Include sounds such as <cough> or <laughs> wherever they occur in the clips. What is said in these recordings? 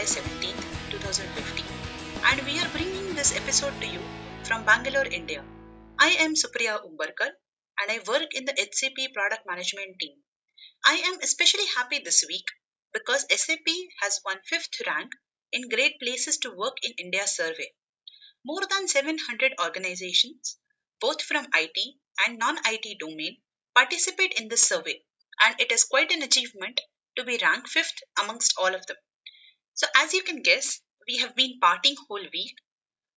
July 17th, 2015 and we are bringing this episode to you from Bangalore, India. I am Supriya Umbarkar and I work in the HCP product management team. I am especially happy this week because SAP has won fifth rank in Great Places to Work in India survey. More than 700 organizations, both from IT and non IT domain, participate in this survey, and it is quite an achievement to be ranked fifth amongst all of them. So, as you can guess, we have been partying whole week.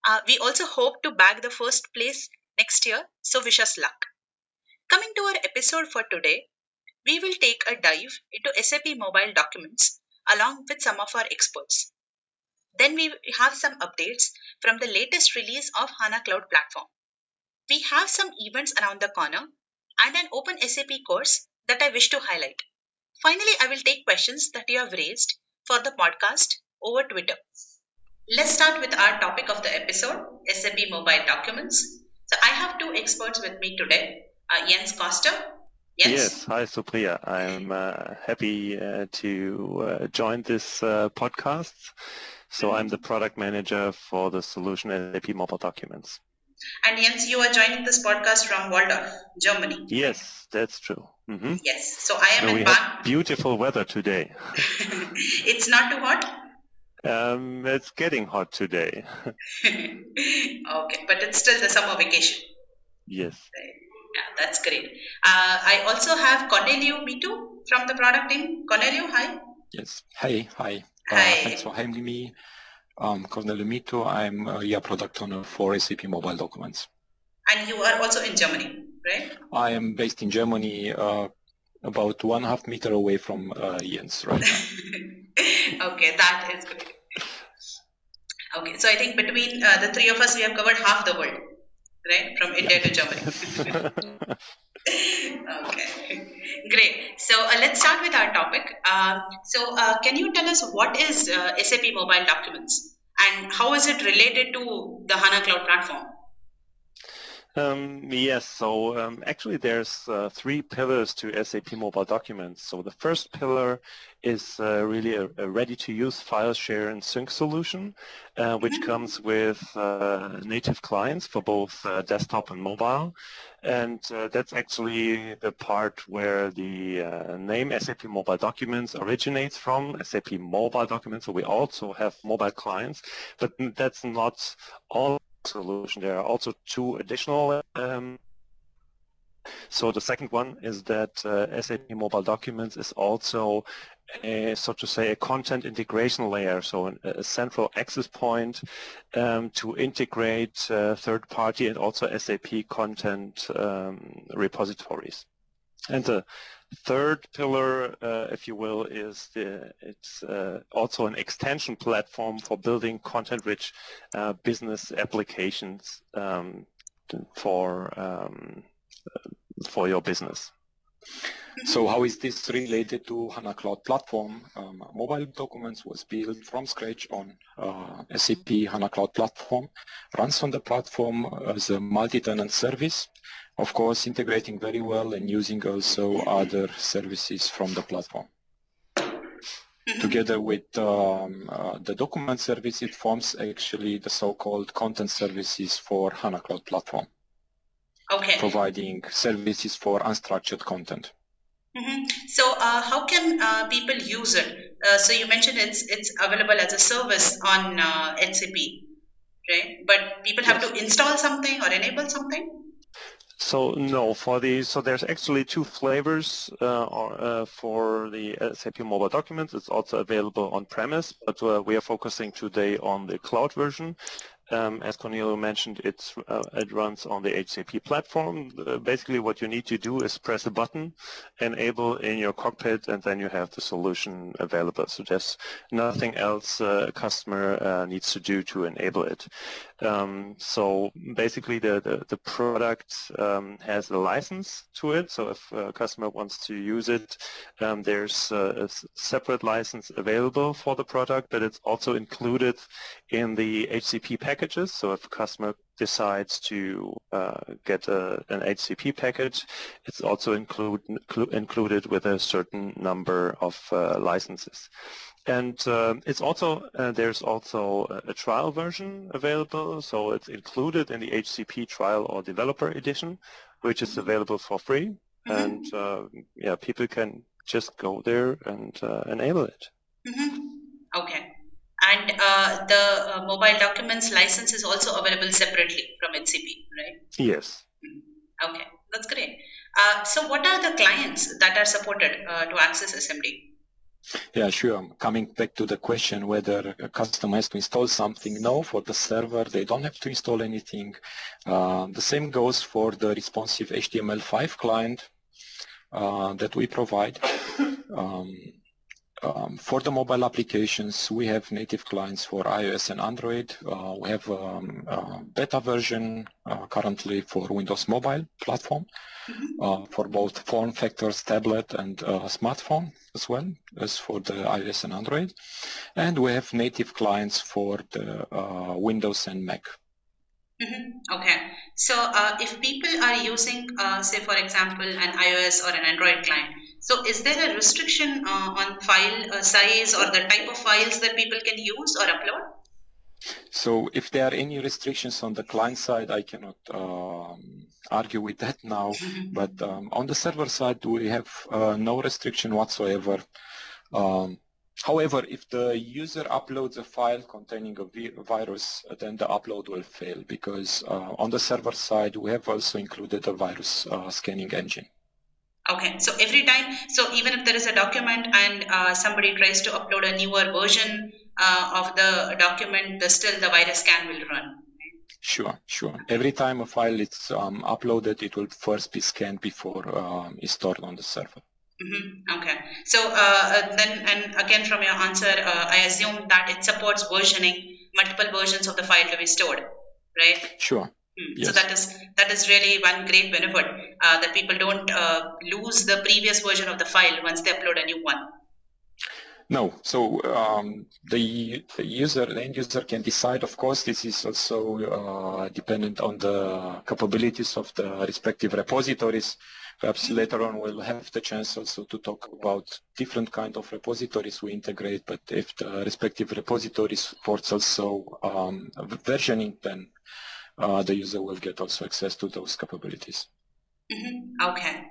Uh, we also hope to bag the first place next year, so wish us luck. Coming to our episode for today, we will take a dive into SAP mobile documents along with some of our experts. Then we have some updates from the latest release of HANA Cloud Platform. We have some events around the corner and an open SAP course that I wish to highlight. Finally, I will take questions that you have raised for the podcast over Twitter. Let's start with our topic of the episode SAP mobile documents. So, I have two experts with me today uh, Jens Koster. Jens? Yes, hi Supriya. I'm uh, happy uh, to uh, join this uh, podcast. So I'm the product manager for the solution SAP Mobile Documents. And Jens, you are joining this podcast from Walldorf, Germany. Yes, that's true. Mm-hmm. Yes, so I am and in we have beautiful weather today. <laughs> it's not too hot? Um, it's getting hot today. <laughs> okay, but it's still the summer vacation. Yes. Yeah, that's great. Uh, I also have Cornelio Mitu from the product team. Cornelio, hi. Yes. Hey, hi. Uh, hi. thanks for having me. Um, Cornelio Mito. I'm a yeah, product owner for SAP Mobile Documents. And you are also in Germany, right? I am based in Germany, uh, about one half meter away from uh, Jens right now. <laughs> okay, that is good. Okay, so I think between uh, the three of us, we have covered half the world, right? From India to Germany. <laughs> <laughs> okay, great. So uh, let's start with our topic. Uh, so uh, can you tell us what is uh, SAP Mobile Documents and how is it related to the HANA Cloud Platform? Um, yes, so um, actually there's uh, three pillars to SAP Mobile Documents. So the first pillar is uh, really a, a ready-to-use file share and sync solution, uh, which mm-hmm. comes with uh, native clients for both uh, desktop and mobile. And uh, that's actually the part where the name SAP Mobile Documents originates from, SAP Mobile Documents. So we also have mobile clients, but that's not all solution. There are also two additional um, so the second one is that uh, SAP Mobile Documents is also a, so to say, a content integration layer, so an, a central access point um, to integrate uh, third-party and also SAP content um, repositories. And the third pillar, uh, if you will, is the, it's uh, also an extension platform for building content-rich uh, business applications um, for um, for your business. So how is this related to HANA Cloud Platform? Um, mobile Documents was built from scratch on uh, SAP HANA Cloud Platform, runs on the platform as a multi-tenant service, of course integrating very well and using also other services from the platform. Mm-hmm. Together with um, uh, the document service, it forms actually the so-called content services for HANA Cloud Platform. Okay. Providing services for unstructured content. Mm-hmm. So, uh, how can uh, people use it? So, you mentioned it's it's available as a service on uh, SAP, right? But people have yes. to install something or enable something. So no, for the so there's actually two flavors uh, uh, for the SAP Mobile Documents. It's also available on premise, but uh, we are focusing today on the cloud version. Um, as Cornelio mentioned, uh, it runs on the HCP platform. Uh, basically, what you need to do is press a button, enable in your cockpit, and then you have the solution available. So there's nothing else uh, a customer uh, needs to do to enable it. Um, so basically, the, the, the product um, has a license to it. So if a customer wants to use it, um, there's a separate license available for the product, but it's also included in the HCP package packages. So if a customer decides to uh, get a, an HCP package, it's also include, included with a certain number of uh, licenses. And uh, it's also uh, there's also a, a, trial version available, so it's included in the HCP trial or developer edition, which is available for free. Mm-hmm. And uh, yeah, people can just go there and uh, enable it. Mm-hmm. Okay. And uh, the uh, mobile documents license is also available separately from HCP, right? Yes. Mm-hmm. Okay, that's great. so what are the clients that are supported to access SMD? Yeah, sure. Coming back to the question whether a customer has to install something, no, for the server, they don't have to install anything. Uh, the same goes for the responsive HTML5 client uh, that we provide. Um, um, for the mobile applications, we have native clients for iOS and Android. Uh, we have um, a beta version uh, currently for Windows Mobile platform mm-hmm. uh, for both form factors, tablet and uh, smartphone as well as for the iOS and Android. And we have native clients for the uh, Windows and Mac. Mm-hmm. Okay. So uh, if people are using, say for example, an iOS or an Android client, so is there a restriction uh, on file uh, size or the type of files that people can use or upload? So if there are any restrictions on the client side, I cannot um, argue with that now. Mm-hmm. But um, on the server side, we have uh, no restriction whatsoever. Um, however, if the user uploads a file containing a vi virus, then the upload will fail because uh, on the server side, we have also included a virus uh, scanning engine. Okay, so every time, so even if there is a document and uh, somebody tries to upload a newer version uh, of the document, the still the virus scan will run. Sure, sure. Every time a file is um, uploaded, it will first be scanned before um, it's stored on the server. Mm-hmm. Okay. So uh, then, and again from your answer, uh, I assume that it supports versioning multiple versions of the file to be stored, right? Sure. Hmm. Yes. So that is that is really one great benefit uh, that people don't uh, lose the previous version of the file once they upload a new one. No, so um, the, the, user, the end user can decide. Of course, this is also uh, dependent on the capabilities of the respective repositories. Perhaps later on we'll have the chance also to talk about different kind of repositories we integrate. But if the respective repository supports also um, versioning, then the user will get also access to those capabilities. Mm-hmm. Okay.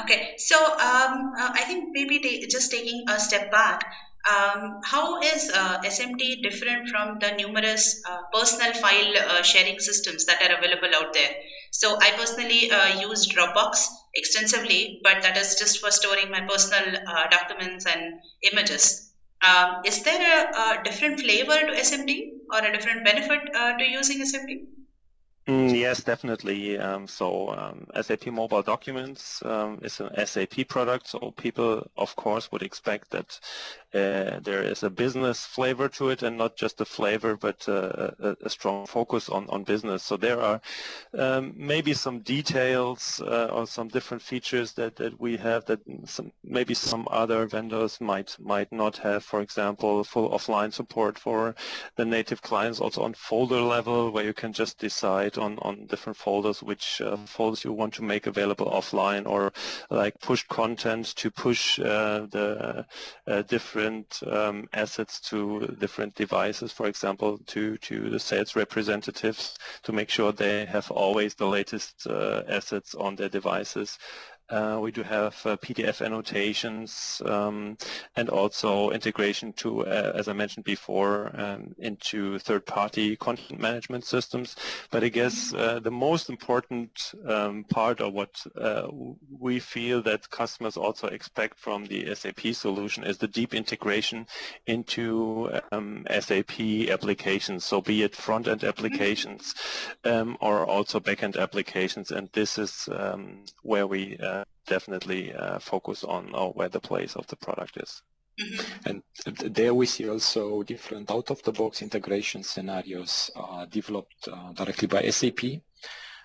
Okay. So um, uh, I think maybe they, just taking a step back, um, how is uh, SMD different from the numerous uh, personal file uh, sharing systems that are available out there? So I personally uh, use Dropbox extensively, but that is just for storing my personal uh, documents and images. Um, is there a, a, different flavor to SMD or a different benefit to using SMD? Mm, yes, definitely. Um, so um, SAP Mobile Documents um, is an SAP product, so people, of course, would expect that uh, there is a business flavor to it and not just a flavor, but uh, a, a, strong focus on, on business. So there are um, maybe some details uh, or some different features that, that we have that some, maybe some other vendors might might not have. For example, full offline support for the native clients, also on folder level, where you can just decide on, on different folders which uh, folders you want to make available offline, or like push content to push uh, the uh, different different um, assets to different devices, for example, to, to the sales representatives to make sure they have always the latest uh, assets on their devices. Uh, we do have uh, PDF annotations um, and also integration to, uh, as I mentioned before, um, into third-party content management systems. But I guess uh, the most important um, part of what uh, we feel that customers also expect from the SAP solution is the deep integration into um, SAP applications. So be it front-end applications um, or also back-end applications. And this is um, where we uh, definitely uh, focus on uh, where the place of the product is. Mm-hmm. And there we see also different out-of-the-box integration scenarios uh, developed uh, directly by SAP,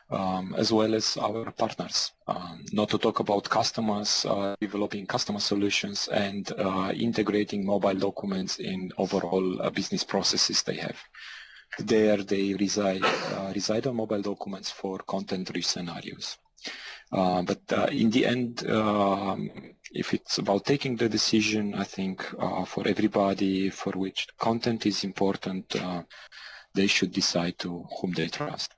um, as well as our partners. Um, not to talk about customers uh, developing customer solutions and uh, integrating mobile documents in overall business processes they have. there they reside, uh, reside on mobile documents for content-rich scenarios. Uh, but uh, in the end, um, if it's about taking the decision, I think uh, for everybody for which content is important, uh, they should decide to whom they trust.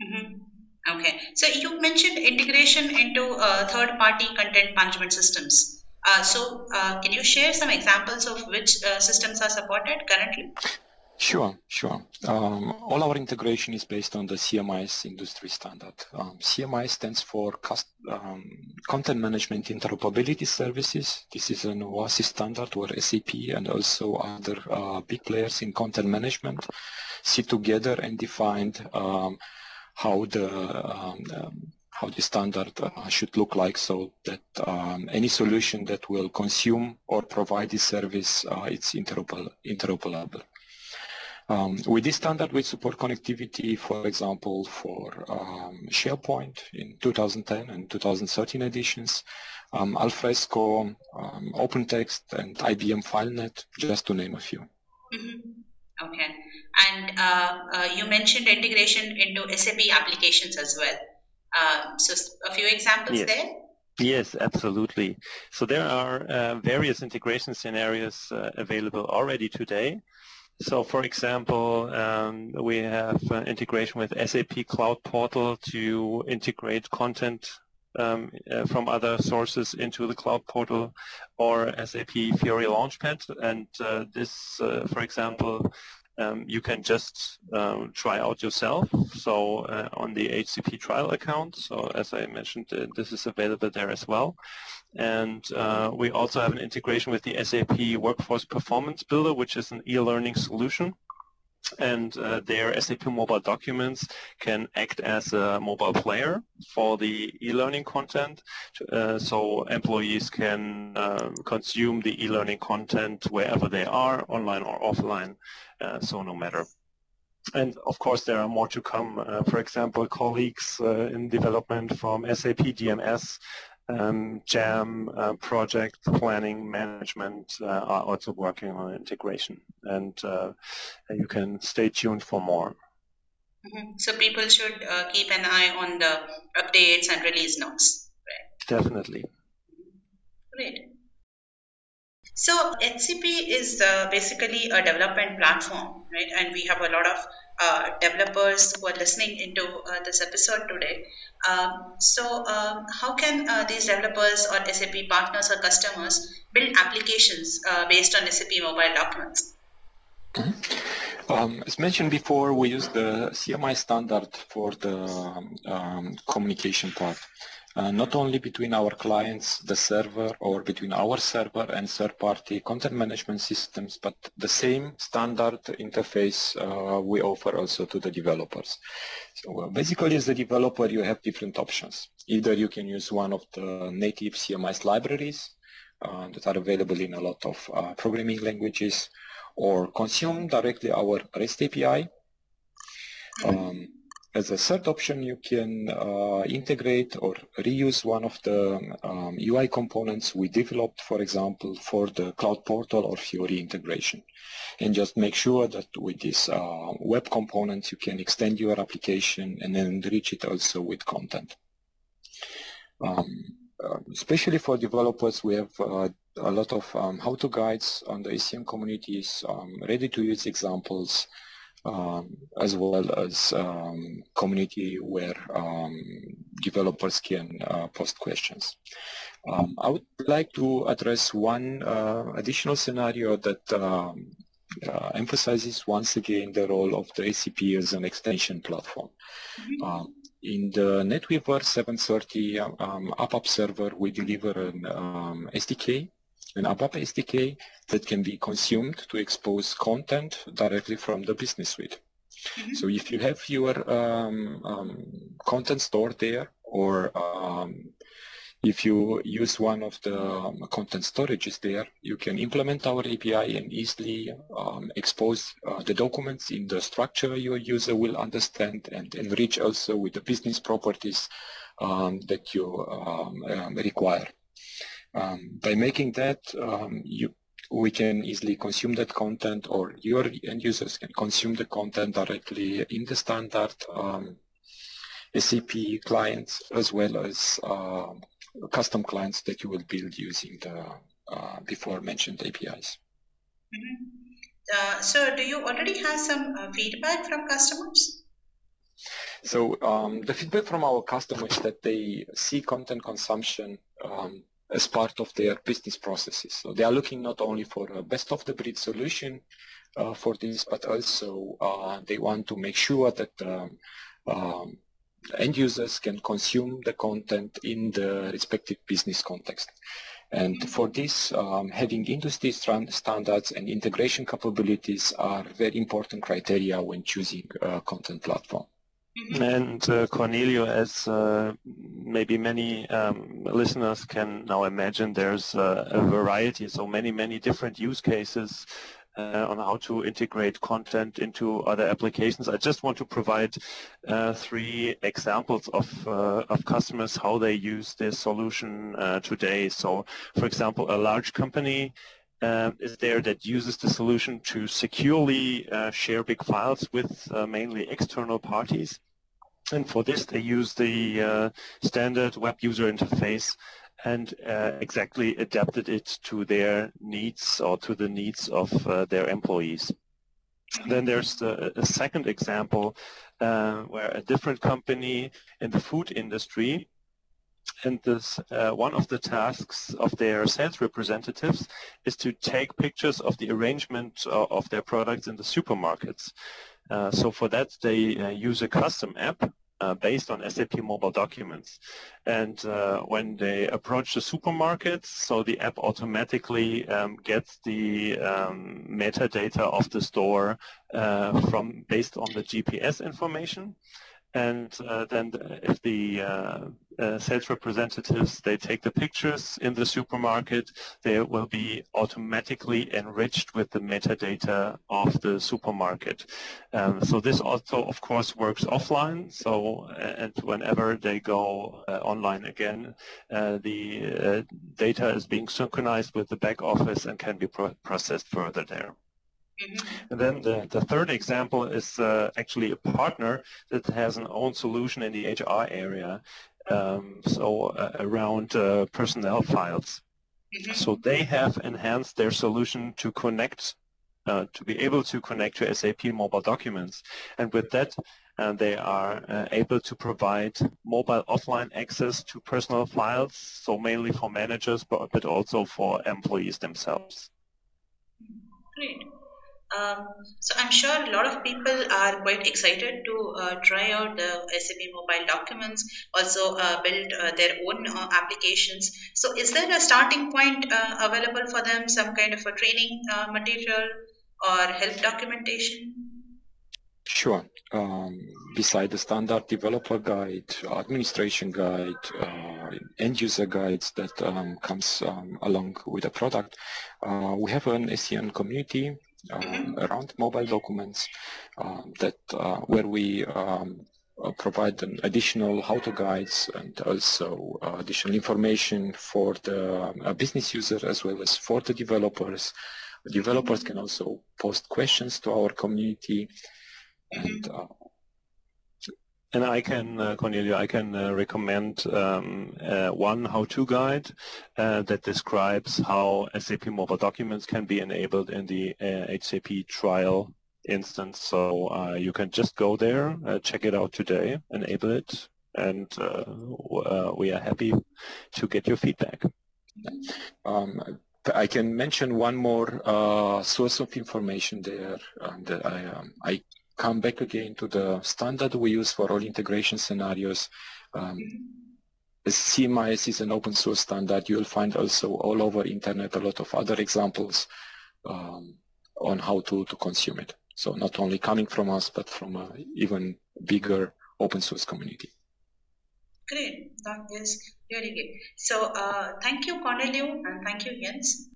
Mm-hmm. Okay, so you mentioned integration into uh, third-party content management systems. So can you share some examples of which systems are supported currently? Sure, sure. Um, all our integration is based on the CMIS industry standard. Um, CMIS stands for um, Content Management Interoperability Services. This is an OASIS standard where SAP and also other uh, big players in content management sit together and define um, how the um, um, how the standard uh, should look like so that um, any solution that will consume or provide this service, uh, it's interoperable. Interoperable. Um, with this standard, we support connectivity, for example, for um, SharePoint in 2010 and 2013 editions, um, Alfresco, um, OpenText, and IBM FileNet, just to name a few. Mm-hmm. Okay. And uh, uh, you mentioned integration into SAP applications as well. Uh, so a few examples yes. there? Yes, absolutely. So there are uh, various integration scenarios uh, available already today. So for example, um, we have uh, integration with SAP Cloud Portal to integrate content um, uh, from other sources into the Cloud Portal or SAP Fiori Launchpad. And uh, this, uh, for example, um, you can just um, try out yourself. So uh, on the HCP trial account. So as I mentioned, uh, this is available there as well. And uh, we also have an integration with the SAP Workforce Performance Builder, which is an e-learning solution. And uh, their SAP mobile documents can act as a mobile player for the e-learning content. Uh, so employees can uh, consume the e-learning content wherever they are, online or offline, uh, so no matter and of course, there are more to come. Uh, for example, colleagues uh, in development from SAP DMS um, JAM uh, project planning management uh, are also working on integration and uh, you can stay tuned for more. Mm -hmm. So people should uh, keep an eye on the updates and release notes. Right? Definitely. Great. So HCP is uh, basically a development platform, right? And we have a lot of uh, developers who are listening into uh, this episode today. Um, so um, how can uh, these developers or SAP partners or customers build applications uh, based on SAP mobile documents? Mm-hmm. Um, as mentioned before, we use the CMIS standard for the um, communication part uh, not only between our clients, the server, or between our server and third-party content management systems, but the same standard interface uh, we offer also to the developers. So uh, basically, as a developer, you have different options. Either you can use one of the native CMIS libraries uh, that are available in a lot of uh, programming languages, or consume directly our REST API. Um, as a third option, you can uh, integrate or reuse one of the um, UI components we developed, for example, for the Cloud Portal or Fiori integration. And just make sure that with these uh, web components, you can extend your application and then enrich it also with content. Um, uh, especially for developers, we have uh, a lot of um, how-to guides on the SCN communities, um, ready-to-use examples, um, as well as um, community where um, developers can uh, post questions. Um, I would like to address one uh, additional scenario that um, uh, emphasizes once again the role of the HCP as an extension platform. Mm-hmm. in the NetWeaver 730 um, ABAP server, we deliver an SDK an ABAP SDK that can be consumed to expose content directly from the business suite. Mm -hmm. So if you have your um, um, content stored there or um, if you use one of the um, content storages there, you can implement our API and easily um, expose uh, the documents in the structure your user will understand and enrich also with the business properties um, that you require. Um, by making that, um, you we can easily consume that content or your end users can consume the content directly in the standard um, SAP clients as well as uh, custom clients that you will build using the uh, before mentioned APIs. Mm-hmm. Uh, so do you already have some uh, feedback from customers? So um, the feedback from our customers that they see content consumption um, as part of their business processes. So they are looking not only for a best of the breed solution uh, for this, but also uh, they want to make sure that um, um, end users can consume the content in the respective business context. And for this, um, having industry standards and integration capabilities are very important criteria when choosing a content platform. And uh, Cornelio, as uh, maybe many um, listeners can now imagine, there's uh, a variety, so many, many different use cases uh, on how to integrate content into other applications. I just want to provide uh, three examples of, uh, of customers, how they use this solution today. So, for example, a large company uh, is there that uses the solution to securely uh, share big files with uh, mainly external parties. And for this, they use the uh, standard web user interface and uh, exactly adapted it to their needs or to the needs of uh, their employees. Then there's the, a second example uh, where a different company in the food industry and this uh, one of the tasks of their sales representatives is to take pictures of the arrangement of, of their products in the supermarkets. Uh, so for that, they uh, use a custom app uh, based on SAP mobile documents. And uh, when they approach the supermarket, so the app automatically um, gets the um, metadata of the store uh, from based on the GPS information and then if the uh, uh, sales representatives they take the pictures in the supermarket. They will be automatically enriched with the metadata of the supermarket. Um, so this also of course works offline. So and whenever they go uh, online again uh, the uh, data is being synchronized with the back office and can be pro processed further there. Mm-hmm. And then the, the third example is uh, actually a partner that has an own solution in the HR area, um, so uh, around uh, personnel files. Mm-hmm. So they have enhanced their solution to connect, uh, to be able to connect to SAP mobile documents. And with that, uh, they are uh, able to provide mobile offline access to personal files, so mainly for managers, but, but also for employees themselves. Great. Um, so I'm sure a lot of people are quite excited to uh, try out the SAP mobile documents, also uh, build uh, their own uh, applications. So is there a starting point uh, available for them, some kind of a training uh, material or help documentation? Sure. Um, beside the standard developer guide, administration guide, end user guides that um, comes um, along with the product, we have an SCN community um, around mobile documents um, that uh, where we um, uh, provide an additional how-to guides and also uh, additional information for the business user as well as for the developers. Developers can also post questions to our community and uh, and I can, uh, Cornelio, I can uh, recommend um, uh, one how-to guide uh, that describes how SAP mobile documents can be enabled in the HCP uh, trial instance. So uh, you can just go there, check it out today, enable it, and we are happy to get your feedback. Um, I can mention one more source of information there that I, um, I come back again to the standard we use for all integration scenarios. Um, CMIS is an open source standard. You'll find also all over internet a lot of other examples um, on how to, to consume it. So not only coming from us, but from an even bigger open source community. Great, that is really good. So uh, thank you, Cornelio, and thank you, Jens,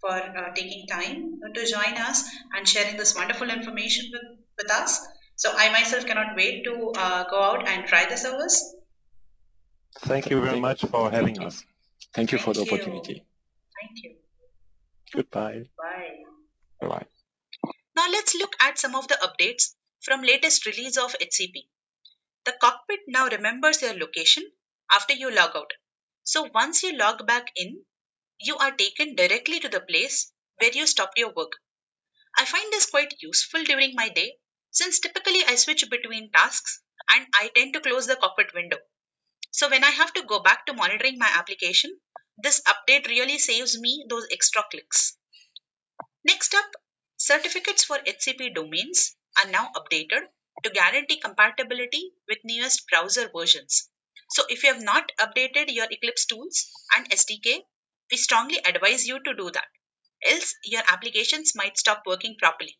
for uh, taking time to join us and sharing this wonderful information with with us. So I myself cannot wait to uh, go out and try the service. Thank you very much for having us. Thank you Thank for the you. opportunity. Thank you. Goodbye. Bye. Bye-bye. Now let's look at some of the updates from latest release of HCP. The cockpit now remembers your location after you log out. So once you log back in, you are taken directly to the place where you stopped your work. I find this quite useful during my day since typically I switch between tasks and I tend to close the cockpit window. So when I have to go back to monitoring my application, this update really saves me those extra clicks. Next up, certificates for HCP domains are now updated to guarantee compatibility with newest browser versions. So if you have not updated your Eclipse tools and SDK, we strongly advise you to do that. Else your applications might stop working properly.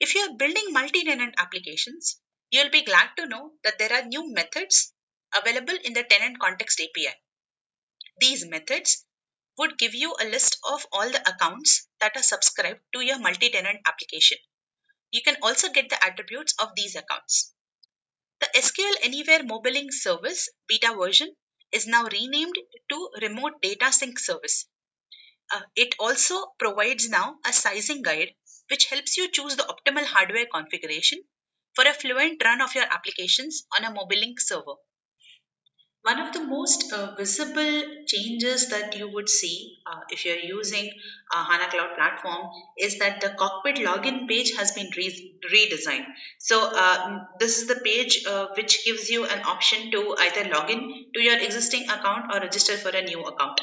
If you are building multi-tenant applications, you'll be glad to know that there are new methods available in the tenant context API. These methods would give you a list of all the accounts that are subscribed to your multi-tenant application. You can also get the attributes of these accounts. The SQL Anywhere MobiLink Service beta version is now renamed to Remote Data Sync Service. Uh, it also provides now a sizing guide which helps you choose the optimal hardware configuration for a fluent run of your applications on a Mobilink server. One of the most uh, visible changes that you would see uh, if you're using HANA Cloud Platform is that the cockpit login page has been re- redesigned. So, uh, this is the page uh, which gives you an option to either log in to your existing account or register for a new account.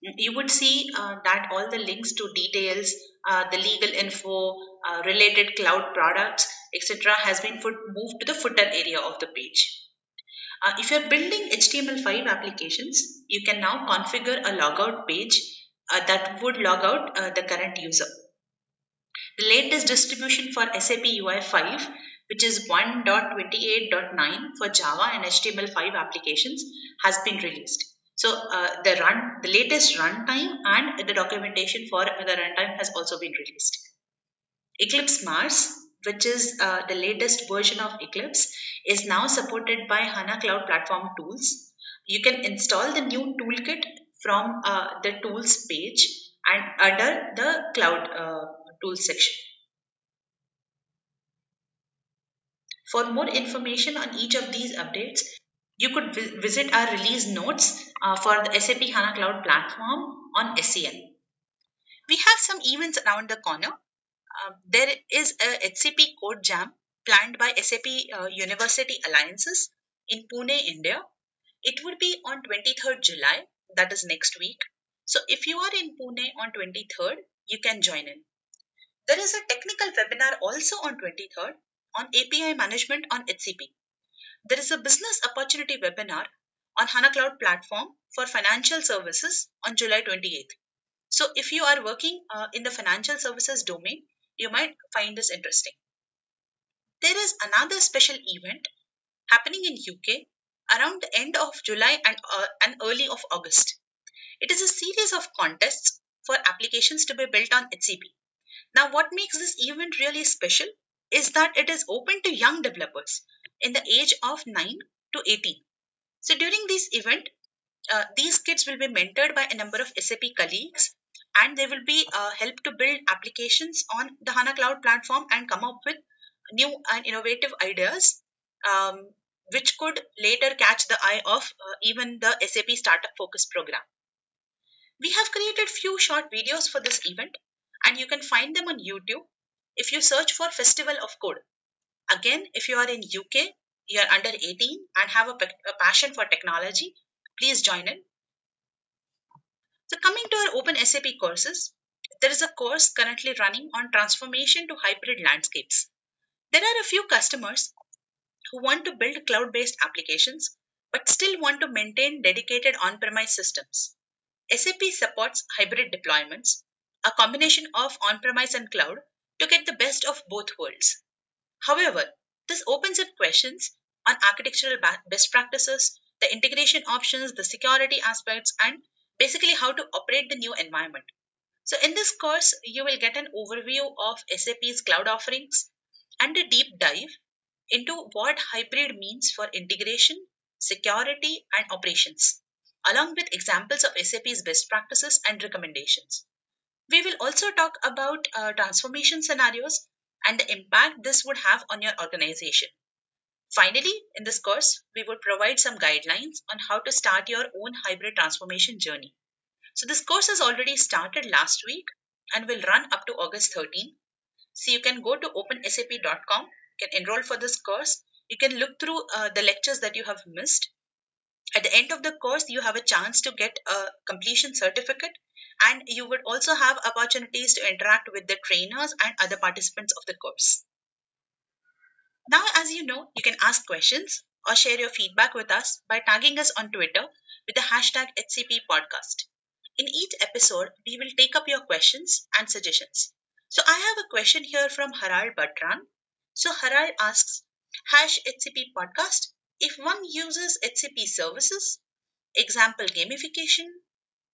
You would see uh, that all the links to details, uh, the legal info, related cloud products, etc., has been put, moved to the footer area of the page. Uh, if you're building HTML5 applications, you can now configure a logout page uh, that would log out uh, the current user. The latest distribution for SAP UI5, which is 1.28.9 for Java and HTML5 applications, has been released. So uh, the run, the latest runtime and the documentation for the runtime has also been released. Eclipse Mars which is uh, the latest version of Eclipse, is now supported by HANA Cloud Platform tools. You can install the new toolkit from uh, the tools page and under the cloud uh, tools section. For more information on each of these updates, you could vi visit our release notes uh, for the SAP HANA Cloud Platform on SCN. We have some events around the corner uh, there is a HCP code jam planned by SAP uh, University Alliances in Pune, India. It would be on 23rd July, that is next week. So if you are in Pune on 23rd, you can join in. There is a technical webinar also on 23rd on API management on HCP. There is a business opportunity webinar on HANA Cloud Platform for financial services on July 28th. So if you are working uh, in the financial services domain, you might find this interesting. There is another special event happening in UK around the end of July and, uh, and early of August. It is a series of contests for applications to be built on HCP. Now, what makes this event really special is that it is open to young developers in the age of 9 to 18. So, during this event, uh, these kids will be mentored by a number of SAP colleagues and they will be uh, helped to build applications on the HANA Cloud platform and come up with new and innovative ideas, um, which could later catch the eye of uh, even the SAP Startup Focus program. We have created few short videos for this event, and you can find them on YouTube if you search for Festival of Code. Again, if you are in UK, you are under 18 and have a, a passion for technology, please join in so coming to our Open SAP courses, there is a course currently running on transformation to hybrid landscapes. There are a few customers who want to build cloud-based applications but still want to maintain dedicated on-premise systems. SAP supports hybrid deployments, a combination of on-premise and cloud to get the best of both worlds. However, this opens up questions on architectural best practices, the integration options, the security aspects, and basically how to operate the new environment. So in this course, you will get an overview of SAP's cloud offerings and a deep dive into what hybrid means for integration, security, and operations, along with examples of SAP's best practices and recommendations. We will also talk about uh, transformation scenarios and the impact this would have on your organization. Finally, in this course, we would provide some guidelines on how to start your own hybrid transformation journey. So, this course has already started last week and will run up to August 13. So, you can go to opensap.com, you can enroll for this course. You can look through uh, the lectures that you have missed. At the end of the course, you have a chance to get a completion certificate and you would also have opportunities to interact with the trainers and other participants of the course. Now, as you know, you can ask questions or share your feedback with us by tagging us on Twitter with the hashtag HCP podcast. In each episode, we will take up your questions and suggestions. So I have a question here from Haral Batran. So Haral asks, hash HCP podcast, if one uses HCP services, example gamification,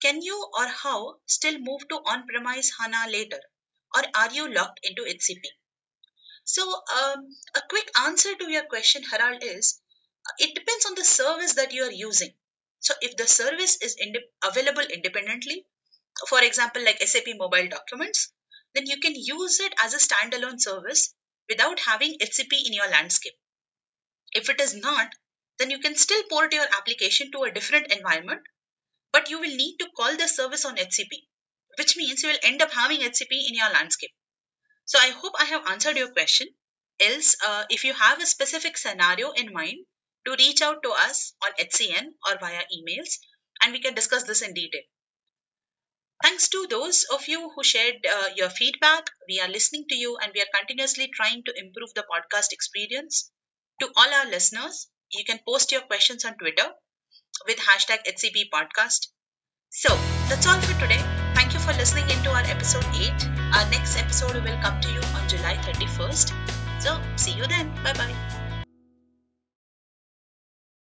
can you or how still move to on-premise HANA later? Or are you locked into HCP? So um, a quick answer to your question, Harald, is it depends on the service that you are using. So if the service is ind- available independently, for example, like SAP Mobile Documents, then you can use it as a standalone service without having HCP in your landscape. If it is not, then you can still port your application to a different environment, but you will need to call the service on HCP, which means you will end up having HCP in your landscape. So I hope I have answered your question. Else, uh, if you have a specific scenario in mind, to reach out to us on SCN or via emails, and we can discuss this in detail. Thanks to those of you who shared uh, your feedback. We are listening to you and we are continuously trying to improve the podcast experience. To all our listeners, you can post your questions on Twitter with hashtag HCP podcast. So that's all for today. Thank you for listening into our episode 8. Our next episode will come to you on July 31st. So see you then. Bye bye.